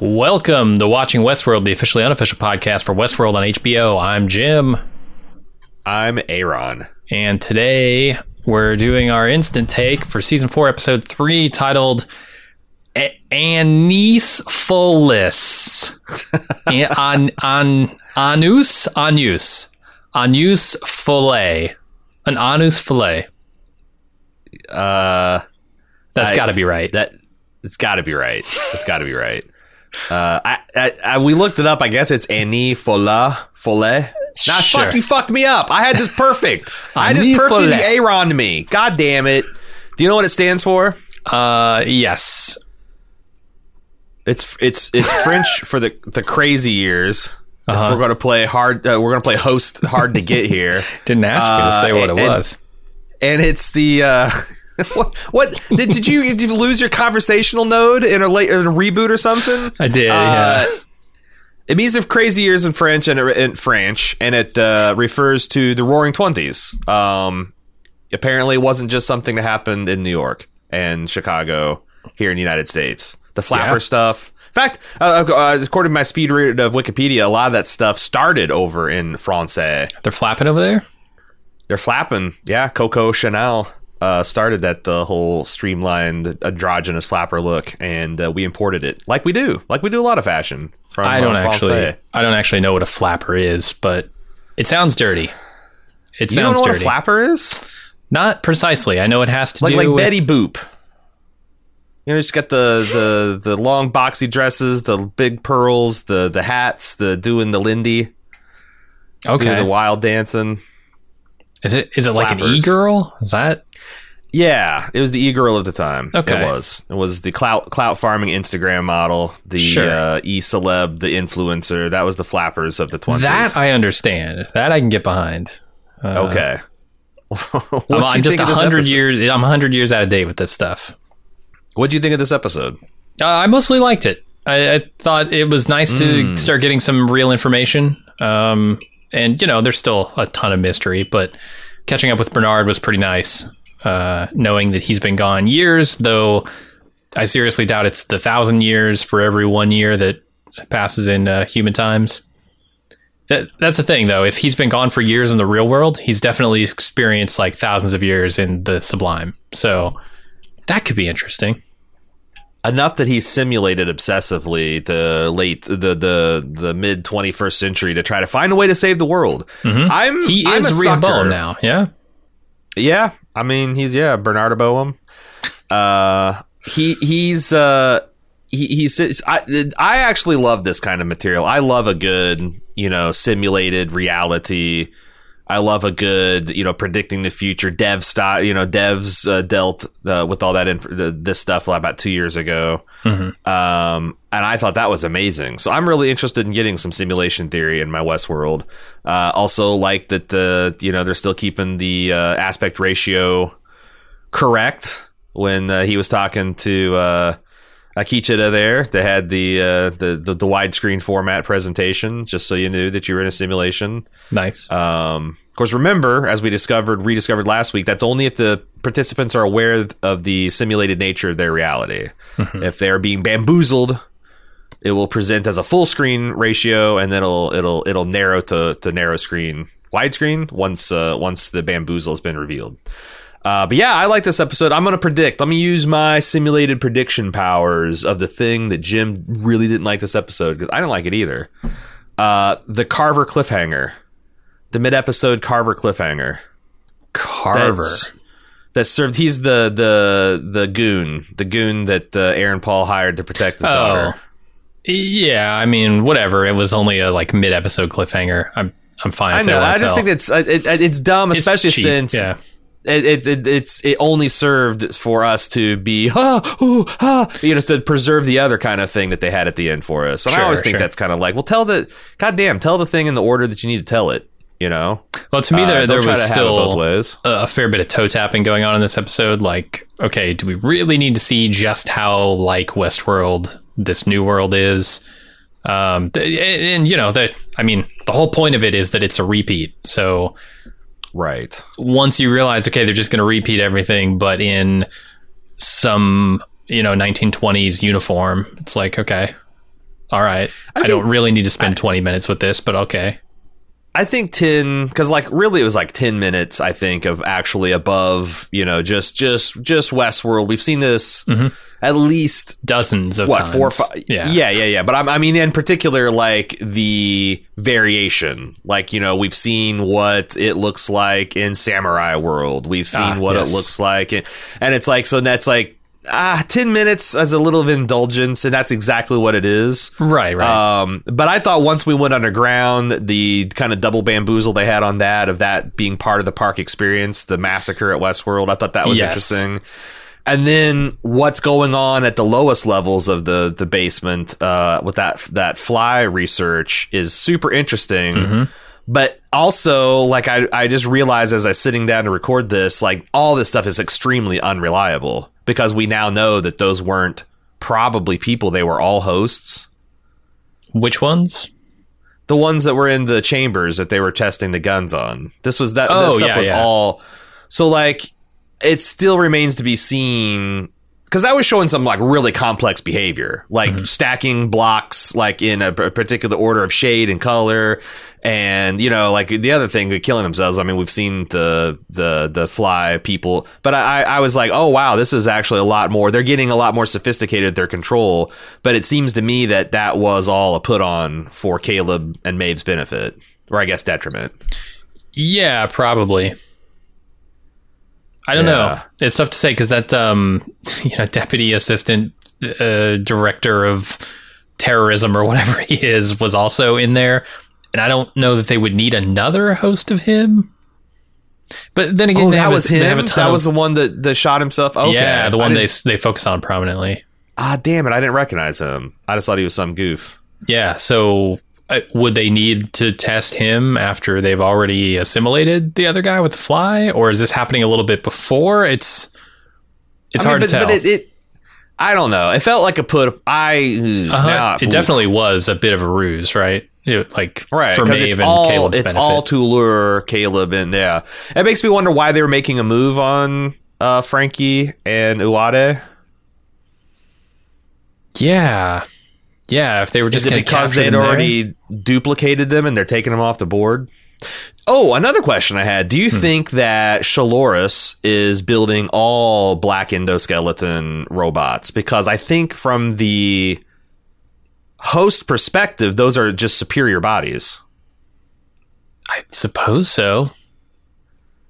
Welcome to Watching Westworld, the officially unofficial podcast for Westworld on HBO. I'm Jim. I'm Aaron. And today we're doing our instant take for season four, episode three, titled A- Anisfolis. An, an, anus? Anus. Anus fillet. An anus fillet. Uh, That's got to be right. that it's got to be right. It's got to be right. Uh, I, I, I we looked it up. I guess it's Annie Fola Folle. Nah, Sure. fuck you, fucked me up. I had this perfect. I had this Annie perfect. Follett. Aaron to me. God damn it. Do you know what it stands for? uh, yes. It's it's it's French for the the crazy years. Uh-huh. If we're gonna play hard, uh, we're gonna play host hard to get here. Didn't ask you to Uh, say what it and- was. and it's the uh what, what did, did you did you lose your conversational node in a late in a reboot or something? I did, Uh, yeah. It means of crazy years in French and in French, and it uh, refers to the Roaring Twenties. Um, apparently, it wasn't just something that happened in New York and Chicago here in the United States. The flapper Yeah. stuff. In fact, uh, uh, according to my speed read of Wikipedia, a lot of that stuff started over in France. They're flapping over there? They're flapping. Yeah, Coco Chanel uh, started that the whole streamlined androgynous flapper look, and uh, we imported it like we do, like we do a lot of fashion from. I don't uh, actually. Francais. I don't actually know what a flapper is, but it sounds dirty. It You don't sounds know what dirty. a flapper is? Not precisely. I know it has to Like do like with Betty Boop. You know, just got the, the the long boxy dresses, the big pearls, the the hats, the doing the Lindy, Okay. the wild dancing. Is it is it like an e girl? Is that Yeah, it was the e girl of the time. Okay. it was. It was the clout clout farming Instagram model, the Sure. uh, e celeb, the influencer. That was the flappers of the twenties. that? I understand. That I can get behind. Uh, okay. I'm, I'm just a hundred years. I'm a hundred years out of date with this stuff. What do you think of this episode? Uh, I mostly liked it. I, I thought it was nice to Mm. start getting some real information. Um, and you know, there's still a ton of mystery, but catching up with Bernard was pretty nice. Uh, knowing that he's been gone years, though, I seriously doubt it's the thousand years for every one year that passes in uh, human times. That that's the thing, though. If he's been gone for years in the real world, he's definitely experienced like thousands of years in the sublime. So that could be interesting. enough that he simulated obsessively the late the the the mid 21st century to try to find a way to save the world. I'm Mm-hmm. He I'm a is now. Yeah. Yeah, I mean he's yeah Bernardo Boehm. Uh, he he's uh he he I I actually love this kind of material. I love a good you know simulated reality. I love a good you know predicting the future dev style. You know devs uh, dealt uh, with all that inf- the, this stuff about two years ago. Um, and I thought that was amazing. So I'm really interested in getting some simulation theory in my Westworld. Uh, also, like that the you know they're still keeping the uh, aspect ratio correct when uh, he was talking to uh, Akecheta there. They had the, uh, the the the widescreen format presentation, just so you knew that you were in a simulation. Nice. Um, of course, remember, as we discovered, rediscovered last week, that's only if the participants are aware of the simulated nature of their reality. If they're being bamboozled, it will present as a full screen ratio, and then it'll it'll it'll narrow to, to narrow screen, widescreen once uh, once the bamboozle has been revealed. Uh, but yeah, I like this episode. I'm going to predict. Let me use my simulated prediction powers of the thing that Jim really didn't like this episode because I didn't like it either. Uh, the Carver cliffhanger, the mid-episode Carver cliffhanger. Carver. That's, that served. He's the the the goon, the goon that uh, Aaron Paul hired to protect his Oh. daughter. Yeah, I mean, whatever. It was only a like mid-episode cliffhanger. I'm I'm fine. I know. I just tell. think it's it, it, it's dumb, especially cheap, since yeah. It, it, it it's it only served for us to be ah, ooh, ah, you know to preserve the other kind of thing that they had at the end for us. And Sure, I always think sure. that's kind of like, well, tell the goddamn tell the thing in the order that you need to tell it. You know, Well, to me, Uh, there don't there was still ways. a a fair bit of toe tapping going on in this episode. Like, okay, do we really need to see just how like Westworld this new world is? Um, and, and, you know that I mean, the whole point of it is that it's a repeat. So right? once you realize, okay, they're just going to repeat everything, but in some you know 1920s uniform, it's like okay, all right, I, think- don't really need to spend 20 minutes with this, but okay. I think ten because like really it was like ten minutes. I think of actually above you know just just just Westworld. We've seen this mm-hmm. At least Dozens of what times. four or five Yeah, yeah yeah yeah but I'm, i mean in particular like the variation like you know we've seen what it looks like in samurai world we've seen Ah, what yes. it looks like in, and it's like so that's like ah 10 minutes as a little of indulgence and that's exactly what it is right, right. um, but I thought once we went underground, the kind of double bamboozle they had on that of that being part of the park experience, the massacre at Westworld, I thought that was Yes. interesting. And then what's going on at the lowest levels of the the basement uh, with that that fly research is super interesting. Mm-hmm. But also, like I, I just realized as I was sitting down to record this, like all this stuff is extremely unreliable because we now know that those weren't probably people; they were all hosts Which ones? the ones that were in the chambers that they were testing the guns on. This was that. Oh, this stuff yeah, was yeah. all. So like, it still remains to be seen because that was showing some like really complex behavior, like Mm-hmm. stacking blocks like in a particular order of shade and color, and you know like the other thing, killing themselves. I mean, we've seen the the the fly people, but I I was like, oh wow, this is actually a lot more. They're getting a lot more sophisticated their control, but it seems to me that that was all a put on for Caleb and Maeve's benefit, or I guess detriment. Yeah, probably. I don't know. It's tough to say because that um, you know, deputy assistant uh, director of terrorism or whatever he is was also in there, and I don't know that they would need another host of him. But then again, Oh, they that have a- was him. a ton That of- was the one that, that shot himself. Okay, yeah, the one they they focus on prominently. Ah, damn it! I didn't recognize him. I just thought he was some goof. Yeah, so would they need to test him after they've already assimilated the other guy with the fly, or is this happening a little bit before? It's it's I mean, hard but, to tell. But it, it, I don't know. It felt like a put. I Uh-huh. now- it definitely was a bit of a ruse, right? It- like right for because Maeve it's all Caleb's it's benefit. all to lure Caleb and yeah. It makes me wonder why they were making a move on uh, Frankie and Uwade. yeah, yeah. If they were just Is it because they had them there- already duplicated them and they're taking them off the board? Oh, another question I had. Do Hmm. you think that Shaloris is building all black endoskeleton robots? Because I think from the host perspective, those are just superior bodies. I suppose so.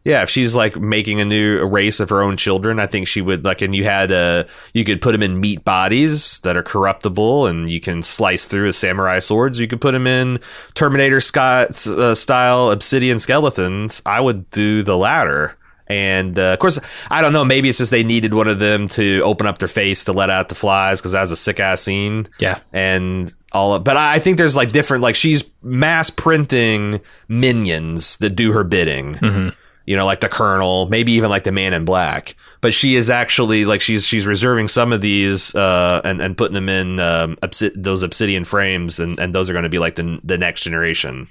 Yeah, if she's like making a new race of her own children, I think she would like. And you had uh you could put them in meat bodies that are corruptible, and you can slice through as samurai swords. You could put them in Terminator sky, uh, style obsidian skeletons. I would do the latter. And uh, of course, I don't know. Maybe it's just they needed one of them to open up their face to let out the flies because that was a sick ass scene Yeah, and all of, but I think there's like different like she's mass printing minions that do her bidding. Mm-hmm. You know, like the Colonel, maybe even like the Man in Black. But she is actually like she's she's reserving some of these uh, and and putting them in um, those obsidian frames, and, and those are going to be like the the next generation,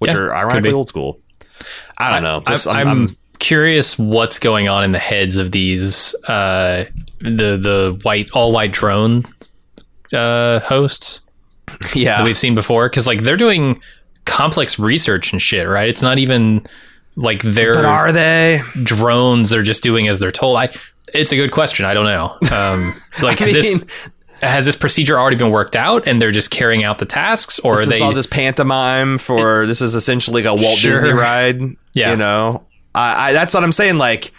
which Yeah, are ironically old school. I don't know. I- Just- I'm, I'm curious what's going on in the heads of these uh, the the white all white drone uh, hosts yeah. that we've seen before because like they're doing complex research and shit, right? It's not even like they're But are they? drones they're just doing as they're told. I it's a good question. I don't know. Um, like I is this has this procedure already been worked out and they're just carrying out the tasks, or This are is they? all just pantomime for this is essentially like a Walt Sure. Disney ride. Yeah. You know? I, I that's what I'm saying. Like,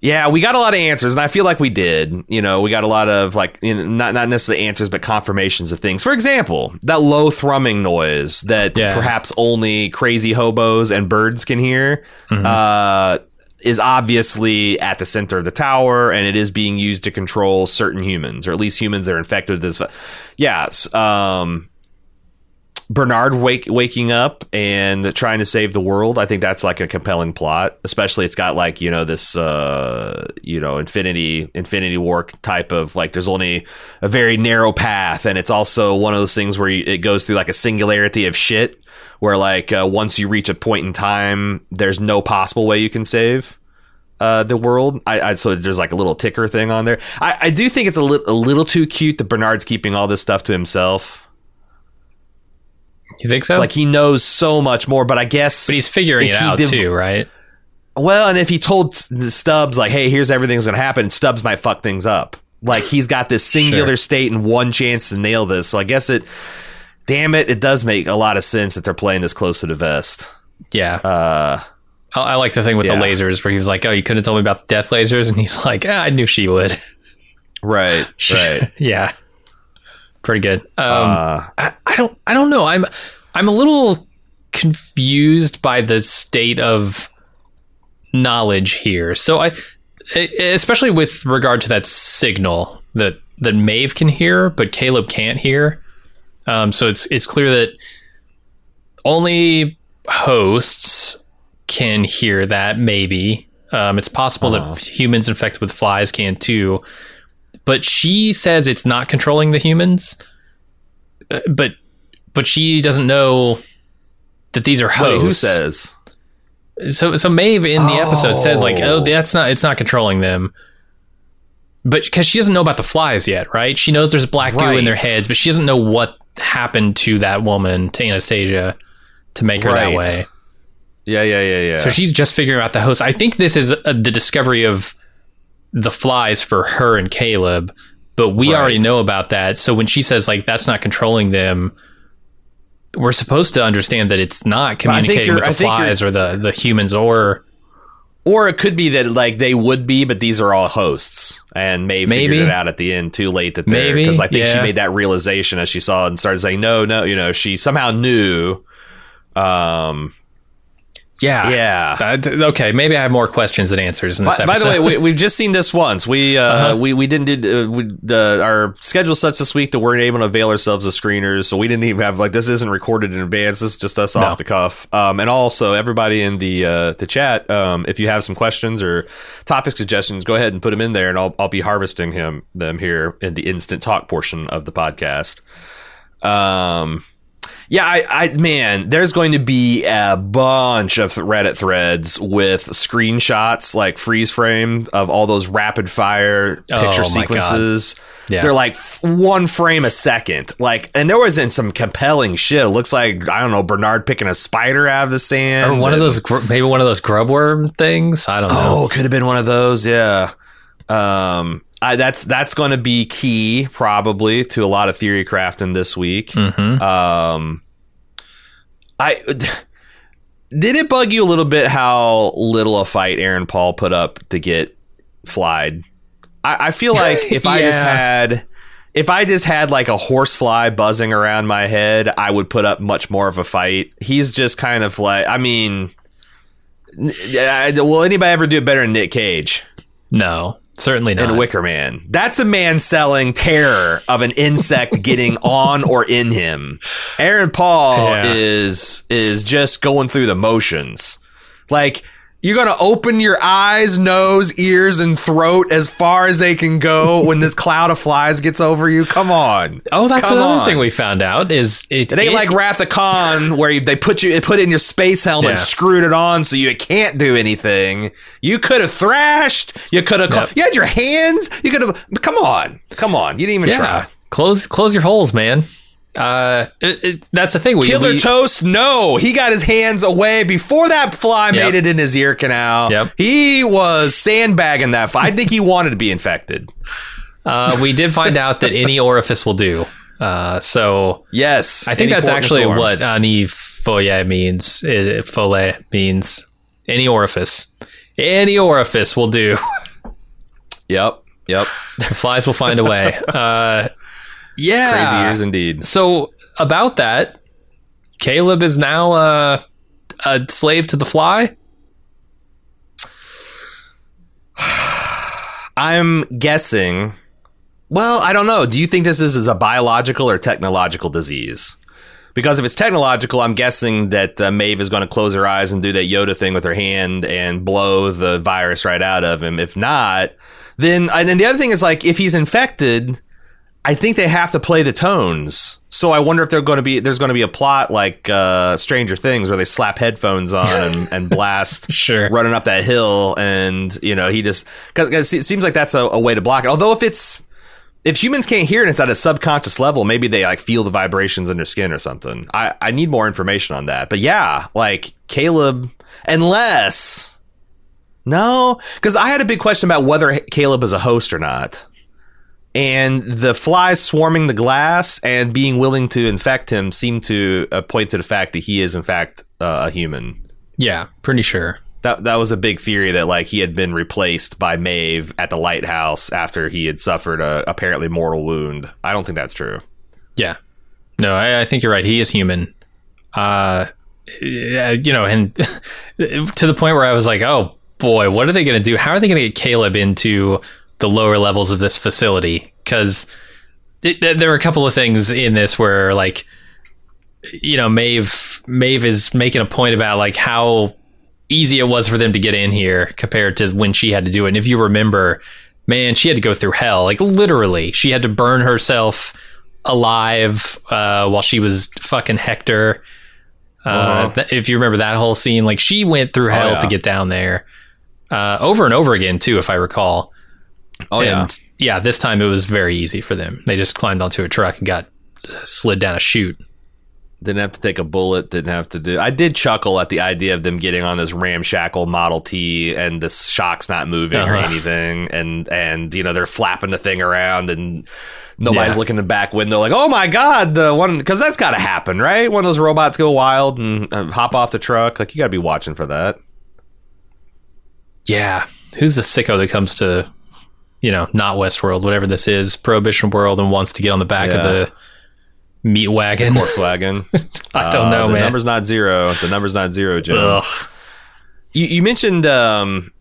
yeah, we got a lot of answers, and I feel like we did. You know, we got a lot of like you know, not not necessarily answers, but confirmations of things. For example, that low thrumming noise that Yeah. perhaps only crazy hobos and birds can hear. Mhm. Uh is obviously at the center of the tower, and it is being used to control certain humans, or at least humans that are infected with this. Yes, um, Bernard wake, waking up and trying to save the world. I think that's like a compelling plot, especially it's got like you know this uh, you know Infinity Infinity War type of like there's only a very narrow path, and it's also one of those things where you, it goes through like a singularity of shit, where like uh, once you reach a point in time, there's no possible way you can save uh, the world. I, I so there's like a little ticker thing on there. I, I do think it's a, li- a little too cute that Bernard's keeping all this stuff to himself. You think so? Like he knows so much more, but I guess. but he's figuring it he out did- too, right? Well, and if he told Stubbs like, "Hey, here's everything's gonna happen," Stubbs might fuck things up. Like he's got this singular Sure. state and one chance to nail this. So I guess it. Damn it! It does make a lot of sense that they're playing this close to the vest. Yeah. Uh, I, I like the thing with yeah. the lasers where he was like, "Oh, you couldn't tell me about the death lasers," and he's like, ah, "I knew she would." right, right. yeah. Pretty good. Um, Uh, I, I don't I don't know. I'm I'm a little confused by the state of knowledge here. So I especially with regard to that signal that that Maeve can hear but Caleb can't hear. Um, so it's it's clear that only hosts can hear that maybe. Um, it's possible Uh-huh. that humans infected with flies can too but she says it's not controlling the humans. Uh, But but she doesn't know that these are hosts. wait, who says? So so Maeve in the episode says like, Oh. oh, that's not it's not controlling them. But because she doesn't know about the flies yet, right? She knows there's black goo in their heads, but she doesn't know what happened to that woman, to Anastasia, to make her that way. Yeah, yeah, yeah, yeah. So she's just figuring out the host. I think this is uh, the discovery of the flies for her and Caleb, but we Right. already know about that. So when she says like that's not controlling them, we're supposed to understand that it's not communicating with the flies or the the humans or Or it could be that like they would be, but these are all hosts, and May Maybe. figured it out at the end too late that they're because I think she made that realization as she saw it and started saying no, no, you know, she somehow knew. Um, yeah yeah. Uh, d- okay, maybe I have more questions than answers in this By, by the way, we, we've just seen this once. We uh, Uh-huh. we we didn't did uh, we, uh, our schedule such this week that we're able to avail ourselves of screeners, so we didn't even have like this isn't recorded in advance. This is just us No. off the cuff. Um, and also everybody in the uh, the chat, um, if you have some questions or topic suggestions, go ahead and put them in there, and I'll I'll be harvesting him them here in the instant talk portion of the podcast. Um. Yeah, I, I man, there's going to be a bunch of Reddit threads with screenshots, like freeze frame of all those rapid fire Oh, picture God. sequences. Yeah. They're like f- one frame a second. Like, and there was in some compelling shit. It looks like I don't know Bernard picking a spider out of the sand. or one of those maybe one of those grubworm things. I don't know. Oh, could have been one of those. Yeah. Um, I, that's that's going to be key probably to a lot of theory crafting this week. hmm Um, I did it bug you a little bit how little a fight Aaron Paul put up to get flied. I, I feel like if I just had. If I just had like a horsefly buzzing around my head, I would put up much more of a fight. He's just kind of like, I mean, yeah, will anybody ever do it better than Nick Cage No, certainly not. and Wicker Man? That's a man selling terror of an insect getting on or in him. Aaron Paul Yeah. is is just going through the motions. Like you're gonna open your eyes, nose, ears, and throat as far as they can go when this cloud of flies gets over you. Come on. oh, that's Come another on. thing we found out is it, It ain't it- like Wrath of Khan where you, they put you put it in your space helmet, and Yeah. screwed it on so you can't do anything. You could have thrashed. You could have. Yep. You had your hands. You could have. Come on, come on. You didn't even yeah. try. Close close your holes, man. Uh, it, it, that's the thing. We, Killer we, Toast, no. He got his hands away before that fly Yep. made it in his ear canal. Yep. He was sandbagging that. fly. I think he wanted to be infected. uh, we did find out that any orifice will do. Uh, so Yes. I think that's port in a actually storm. what ani foyer means. Uh, Folle means any orifice. Any orifice will do. Yep. Yep. the flies will find a way. Uh, yeah. Crazy years indeed. So about that, Caleb is now uh, a slave to the fly. I'm guessing. Well, I don't know. Do you think this is, is a biological or technological disease? Because if it's technological, I'm guessing that uh, Maeve is going to close her eyes and do that Yoda thing with her hand and blow the virus right out of him. If not, then and then the other thing is like if he's infected, I think they have to play the tones. So I wonder if they're going to be there's going to be a plot like uh, Stranger Things where they slap headphones on and, and blast Sure. running up that hill, and you know he just because it seems like that's a, a way to block it. Although if it's if humans can't hear it, it's at a subconscious level. Maybe they like feel the vibrations in their skin or something. I I need more information on that. But yeah, like Caleb, unless no, because I had a big question about whether Caleb is a host or not. And the flies swarming the glass and being willing to infect him seem to uh, point to the fact that he is, in fact, uh, a human. Yeah, pretty sure. That that was a big theory that like he had been replaced by Maeve at the lighthouse after he had suffered a apparently mortal wound. I don't think that's true. Yeah. No, I, I think you're right. He is human. Uh, you know, and to the point where I was like, oh boy, what are they going to do? How are they going to get Caleb into the lower levels of this facility? Because there are a couple of things in this where, like, you know, Maeve Maeve is making a point about like how easy it was for them to get in here compared to when she had to do it. And if you remember, man, she had to go through hell. Like literally, she had to burn herself alive uh, while she was fucking Hector. Uh, Uh-huh. th- if you remember that whole scene, like she went through hell yeah. to get down there, uh, over and over again too, if I recall. Oh and yeah, this time it was very easy for them. They just climbed onto a truck and got uh, slid down a chute. didn't have to take a bullet. Didn't have to do. I did chuckle at the idea of them getting on this ramshackle Model T and this shock's not moving or Uh-huh. anything, and and you know they're flapping the thing around and. Nobody's Yeah. looking in the back window like, oh my god, the one because that's got to happen, right? When those robots go wild and uh, hop off the truck, like you got to be watching for that. Yeah, who's the sicko that comes to, you know, not Westworld, whatever this is, Prohibition World, and wants to get on the back of the meat wagon? Volkswagen. I don't know, Uh, the man. number's not zero. The number's not zero. Ugh. You, you mentioned um,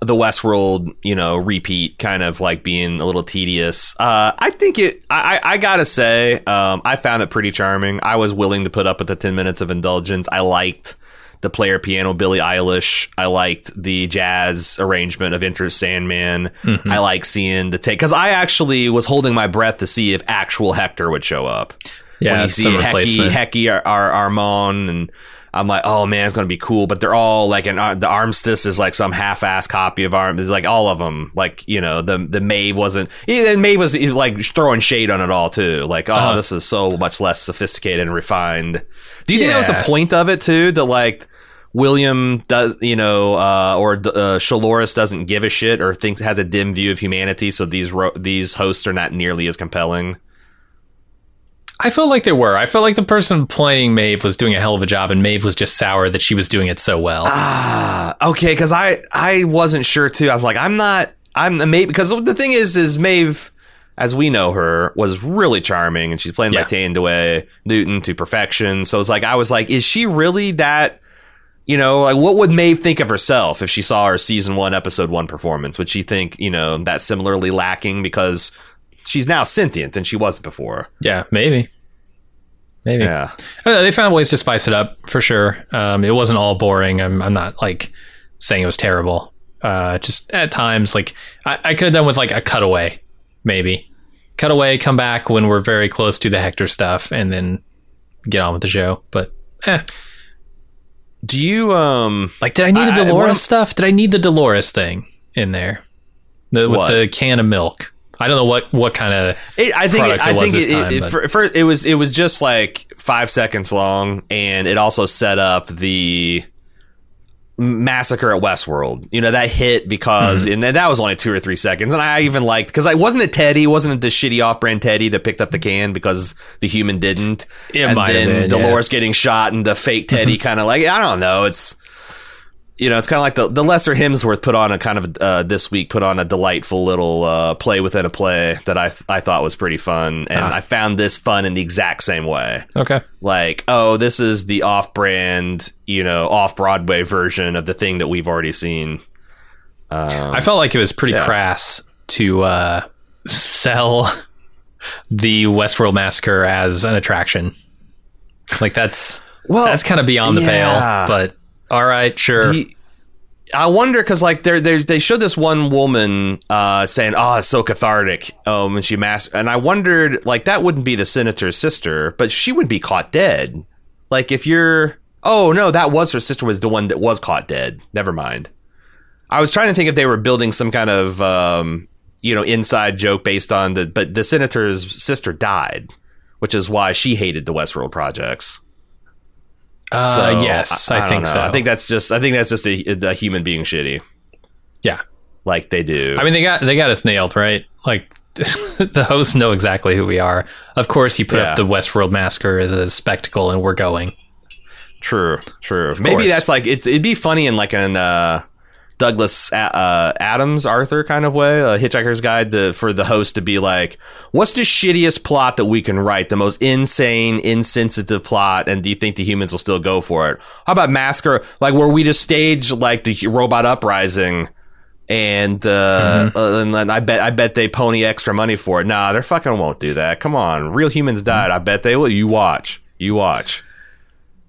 the Westworld, you know, repeat kind of like being a little tedious. Uh, I think it. I, I I gotta say, um, I found it pretty charming. I was willing to put up with the ten minutes of indulgence. I liked the player piano Billie Eilish. I liked the jazz arrangement of Enter Sandman. I like seeing the take because I actually was holding my breath to see if actual Hector would show up Yeah, when you see some Hecky. Hecky, Ar- Ar- Armon, and I'm like, oh man, it's gonna be cool. But they're all like, an, uh, the Armistice is like some half-ass copy of Arm. Is like all of them. Like you know, the the Maeve wasn't. And Maeve was like throwing shade on it all too. Like, oh, Uh-huh. this is so much less sophisticated and refined. Do you think that was a point of it too? That like. William does, you know, uh, or uh, Shaloris doesn't give a shit or thinks has a dim view of humanity, so these ro- these hosts are not nearly as compelling. I felt like they were. I felt like the person playing Maeve was doing a hell of a job, and Maeve was just sour that she was doing it so well. Ah, okay. Because I I wasn't sure too. I was like, I'm not. I'm maybe because the thing is, is Maeve, as we know her, was really charming, and she's playing Yeah. by Thandiwe Newton to perfection. So it's like I was like, is she really that? You know, like what would Maeve think of herself if she saw her season one, episode one performance? Would she think, you know, that similarly lacking because she's now sentient and she wasn't before? yeah, maybe. Maybe. Yeah. Know, they found ways to spice it up for sure. Um, it wasn't all boring. I'm, I'm not like saying it was terrible. Uh, just at times, like I, I could have done with like a cutaway, maybe cutaway, come back when we're very close to the Hector stuff, and then get on with the show. But eh, Do you um? like, did I need the I- I- Dolores one- stuff? Did I need the Dolores thing in there? The, with the can of milk. I don't know what what kind of It, I think. It, product I think it, time, it, for, for, it was. It was just like five seconds long, and it also set up the massacre at Westworld. You know that hit because, Mm-hmm. and that was only two or three seconds. And I even liked because I wasn't it Teddy, wasn't it the shitty off-brand Teddy that picked up the can because the human didn't. It and then been, yeah. Dolores getting shot, and the fake Teddy kind of like I don't know. It's you know, it's kind of like the, the lesser Hemsworth put on a kind of uh, this week put on a delightful little uh, play within a play that I I thought was pretty fun, and Ah. I found this fun in the exact same way. okay. Like, oh, this is the off-brand, you know, off-Broadway version of the thing that we've already seen. Um, I felt like it was pretty yeah. crass to uh, sell the Westworld Massacre as an attraction. Like that's Well, that's kind of beyond the yeah. pale. But all right, sure. I wonder because like they they showed this one woman uh, saying, "Oh, it's so cathartic." Um, when she mass, and I wondered like that wouldn't be the senator's sister, but she would be caught dead. Like if you're, oh no, that was her sister was the one that was caught dead. Never mind. I was trying to think if they were building some kind of um, you know inside joke based on the, but the senator's sister died, which is why she hated the Westworld projects. Uh, So, yes, I, don't think know. so. I think that's just I think that's just a, a human being shitty, yeah. like they do. I mean, they got they got us nailed, right? Like the hosts know exactly who we are. Of course, you put Yeah. up the Westworld Massacre as a spectacle, and we're going. true, true. Maybe course. that's like it's it'd be funny in like an uh, Douglas uh, Adams Arthur kind of way, a Hitchhiker's Guide to, for the host to be like, "What's the shittiest plot that we can write? The most insane, insensitive plot, and do you think the humans will still go for it? How about Massacre, like where we just stage like the robot uprising?" And uh, uh, and I bet I bet they pony extra money for it. Nah, they're fucking won't do that. Come on, real humans died. I bet they will. You watch. You watch.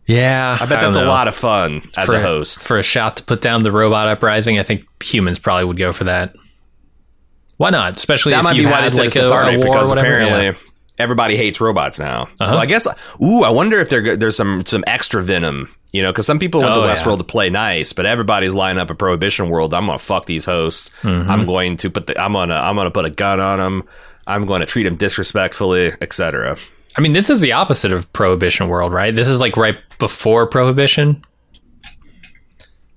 Yeah, I bet that's a lot of fun as for a host. for a shot to put down the robot uprising. I think humans probably would go for that. Why not? Especially That if might you be why had they said like it's a, a cathartic war or because whatever. apparently Yeah. everybody hates robots now. Uh-huh. So I guess, ooh, I wonder if there, there's some some extra venom. You know, because some people went Oh, to yeah. Westworld to play nice, but everybody's lining up a Prohibition world. I'm gonna fuck these hosts. Mm-hmm. I'm going to put the I'm gonna I'm gonna put a gun on them. I'm going to treat them disrespectfully, etc. I mean, this is the opposite of Prohibition world, right? This is like right before Prohibition.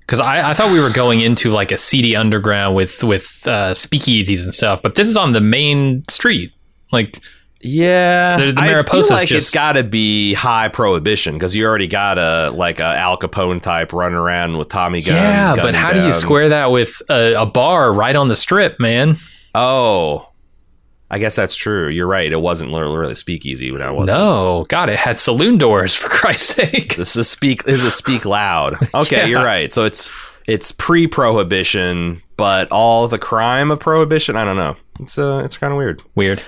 Because I, I thought we were going into like a seedy underground with with uh, speakeasies and stuff, but this is on the main street. Like, Yeah, The- the I feel Mariposa's like it's just- got to be high prohibition because you already got a like a Al Capone type running around with Tommy guns. yeah, but gunning how do you square that with a, a bar right on the strip, man? Oh, I guess that's true. You're right. It wasn't really, speakeasy when I was. No, God, it had saloon doors for Christ's sake. This is speak. This is speak loud. Okay, Yeah. you're right. So it's it's pre-prohibition, but all the crime of prohibition. I don't know. It's uh, it's kind of weird. Weird.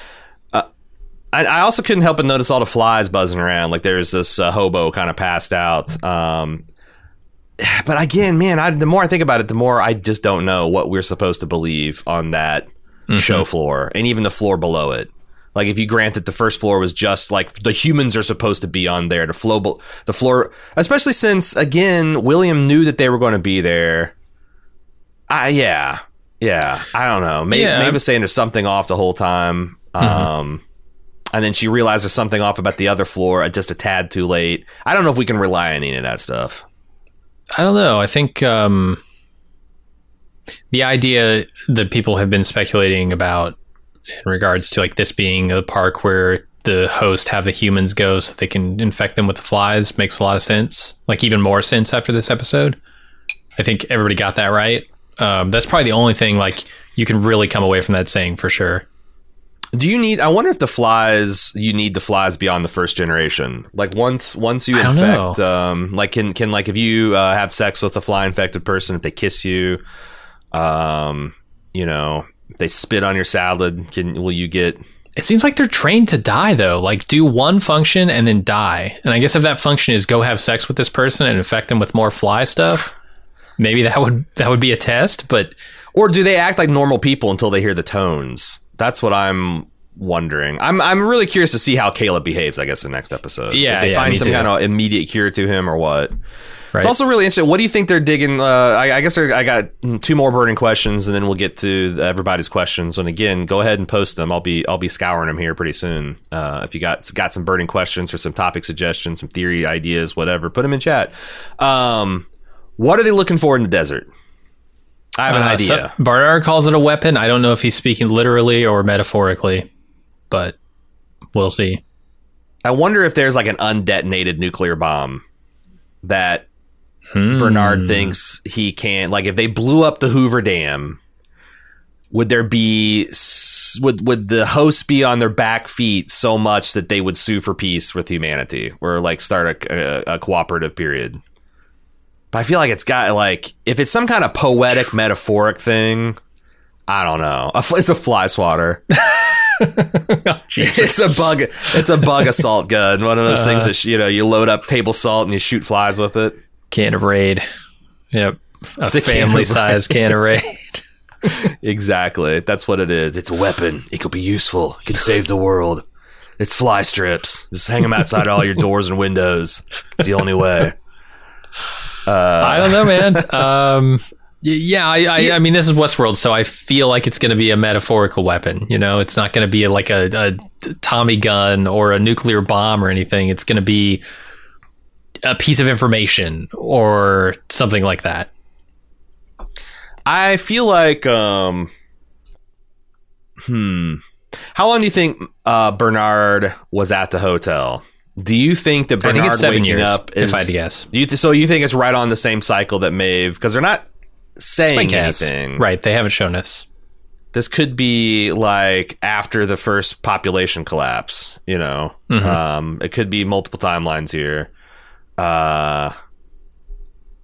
I, I also couldn't help but notice all the flies buzzing around. Like there's this uh, hobo kind of passed out. Um, but again, man, I, the more I think about it, the more I just don't know what we're supposed to believe on that show floor and even the floor below it. Like if you grant that the first floor was just like the humans are supposed to be on there, the flow, be- the floor, especially since again William knew that they were going to be there. I yeah, yeah. I don't know. Maybe Yeah. maybe saying there's something off the whole time. Um, and then she realized there's something off about the other floor uh, just a tad too late. I don't know if we can rely on any of that stuff. I don't know. I think um, the idea that people have been speculating about in regards to like this being a park where the host have the humans go so they can infect them with the flies makes a lot of sense. Like even more sense after this episode. I think everybody got that right. Um, that's probably the only thing like you can really come away from that saying for sure. Do you need? I wonder if the flies you need the flies beyond the first generation. Like once once you infect, um, like can can like if you uh, have sex with a fly infected person, if they kiss you, um, you know, they spit on your salad, can will you get? It seems like they're trained to die though. Like do one function and then die. And I guess if that function is go have sex with this person and infect them with more fly stuff, maybe that would that would be a test. But Or do they act like normal people until they hear the tones? That's what I'm wondering. I'm I'm really curious to see how Caleb behaves. I guess in the next episode. Yeah, if they yeah, find some too. kind of immediate cure to him or what. Right. It's also really interesting. What do you think they're digging? Uh, I, I guess I got two more burning questions, and then we'll get to everybody's questions. And again, go ahead and post them. I'll be I'll be scouring them here pretty soon. Uh, if you got got some burning questions or some topic suggestions, some theory ideas, whatever, put them in chat. Um, what are they looking for in the desert? I have an Uh, idea. so- Bernard calls it a weapon. I don't know if he's speaking literally or metaphorically, but we'll see. I wonder if there's like an undetonated nuclear bomb that Hmm. Bernard thinks he can't. Like, if they blew up the Hoover Dam, would there be would would the hosts be on their back feet so much that they would sue for peace with humanity or like start a, a, a cooperative period? But I feel like it's got like if it's some kind of poetic metaphoric thing. I don't know. A It's a fly swatter. Oh, It's a bug. It's a bug assault gun. One of those things that you know you load up table salt and you shoot flies with it. Can of raid. Yep. A a family size can of raid. Exactly. That's what it is. It's a weapon. It could be useful. It can save the world. It's fly strips. Just hang them outside all your doors and windows. It's the only way. I don't know, man. Um, yeah, I, I, I mean, this is Westworld, so I feel like it's going to be a metaphorical weapon. You know, it's not going to be like a Tommy gun or a nuclear bomb or anything. It's going to be a piece of information or something like that. I feel like, um, hmm. How long do you think uh, Bernard was at the hotel? Do you think that Bernard I think it's seven waking years, up if is? I had to guess. You th- so you think it's right on the same cycle that Maeve? Because they're not saying anything. Right. They haven't shown us. this could be like after the first population collapse you know Mhm. um it could be multiple timelines here uh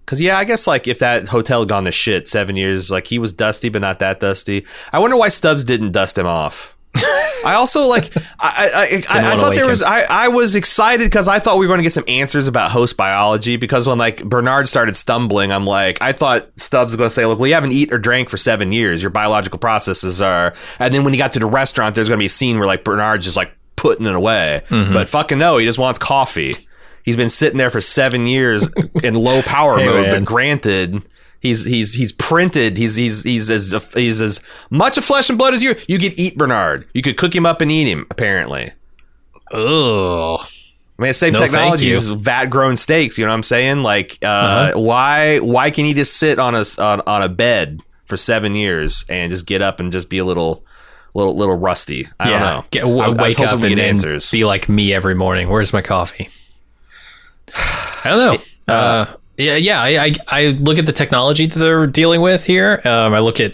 because yeah i guess like if that hotel had gone to shit seven years like he was dusty but not that dusty. I wonder why stubbs didn't dust him off. I also like I I, I, I, thought there him. was I, I was excited because I thought we were going to get some answers about host biology because when like Bernard started stumbling I'm like I thought Stubbs was going to say look well you haven't eat or drank for seven years. Your biological processes are and then when he got to the restaurant there's going to be a scene where like Bernard's just like putting it away. Mm-hmm. but fucking no he just wants coffee he's been sitting there for seven years in low power Hey, mode man. but granted He's he's he's printed. He's he's he's as he's as much of flesh and blood as you. You could eat Bernard. You could cook him up and eat him. Apparently, Oh, I mean, same No, technology as vat grown steaks. You know what I'm saying? Like, uh, Uh-huh. why why can he just sit on a on, on a bed for seven years and just get up and just be a little little little rusty? I yeah. don't know. Get, I- I w- was wake hoping up we and, get and answers. be like me every morning. Where's my coffee? I don't know. Uh, yeah, yeah. I, I I look at the technology that they're dealing with here. Um, I look at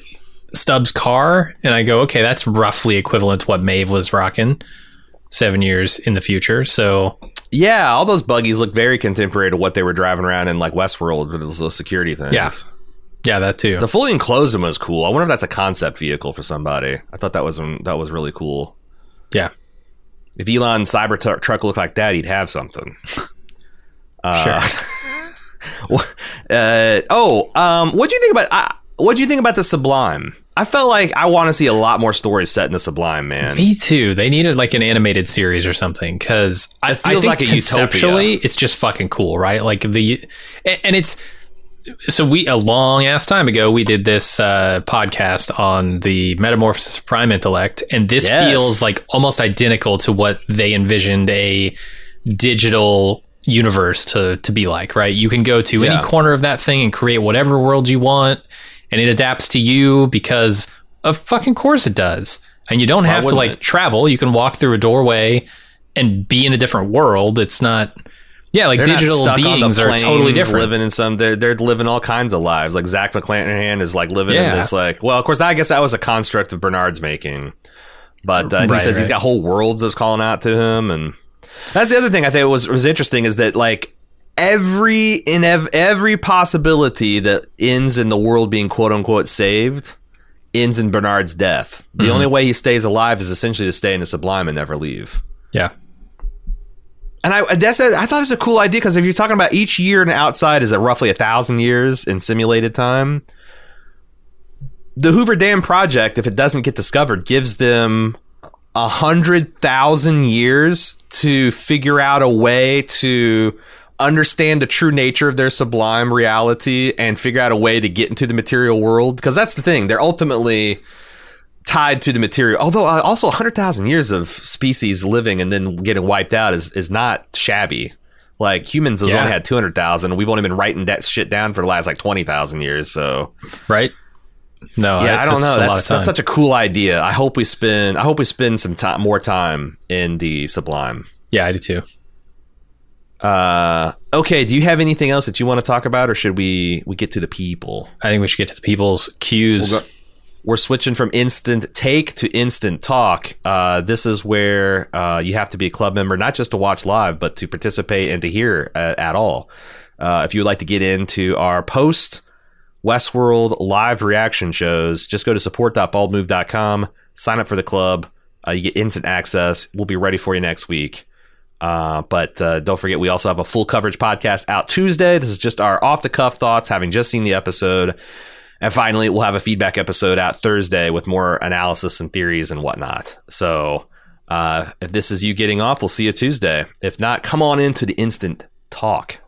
Stubbs' car, and I go, okay, that's roughly equivalent to what Maeve was rocking seven years in the future. So Yeah, all those buggies look very contemporary to what they were driving around in like Westworld with those little security things. Yeah. yeah, that too. The fully enclosed one was cool. I wonder if that's a concept vehicle for somebody. I thought that was that was really cool. yeah, If Elon Cybertruck looked like that, he'd have something. Uh, uh, oh, um, what do you think about? What do you think about the Sublime? I felt like I want to see a lot more stories set in the Sublime, man. Me too. They needed like an animated series or something because I, I think like a conceptually utopia. it's just fucking cool, right? Like the and and it's so we a long ass time ago we did this uh, podcast on the metamorphosis of prime intellect, and this Yes. feels like almost identical to what they envisioned a digital universe to to be like. Right? You can go to Yeah. any corner of that thing and create whatever world you want, and it adapts to you because of fucking course it does. And you don't have to like it? travel. You can walk through a doorway and be in a different world. It's not. Yeah, like They're digital beings are totally different. Living in some, they're they're living all kinds of lives. Like Zahn McClarnon is like living in this like. Well, of course, I guess that was a construct of Bernard's making, but uh, and he Right, says he's right. got whole worlds that's calling out to him, and that's the other thing I think was was interesting is that like every in ev- every possibility that ends in the world being quote unquote saved ends in Bernard's death. The Mm-hmm. only way he stays alive is essentially to stay in the Sublime and never leave. yeah. And I that's a, I thought it was a cool idea because if you're talking about each year in the outside is at roughly a thousand years in simulated time, the Hoover Dam project, if it doesn't get discovered, gives them a hundred thousand years to figure out a way to understand the true nature of their sublime reality and figure out a way to get into the material world. Because that's the thing; they're ultimately tied to the material. Although uh, also 100,000 years of species living and then getting wiped out is is not shabby. Like humans has Yeah. only had 200,000 we've only been writing that shit down for the last like 20,000 years. So Right. No. yeah, I, don't know. that's That's of time. that's such a cool idea. I hope we spend I hope we spend some time more time in the sublime. yeah, I do too. Uh okay, do you have anything else that you want to talk about or should we we get to the people? I think we should get to the people's cues. We'll go- we're switching from instant take to instant talk. Uh, this is where uh, you have to be a club member, not just to watch live, but to participate and to hear uh, at all. Uh, if you would like to get into our post Westworld live reaction shows, just go to support.baldmove.com, sign up for the club. Uh, you get instant access. We'll be ready for you next week. Uh, but uh, don't forget, we also have a full coverage podcast out Tuesday. This is just our off the cuff thoughts, having just seen the episode. And finally, we'll have a feedback episode out Thursday with more analysis and theories and whatnot. So uh, if this is you getting off, we'll see you Tuesday. If not, come on into the instant talk.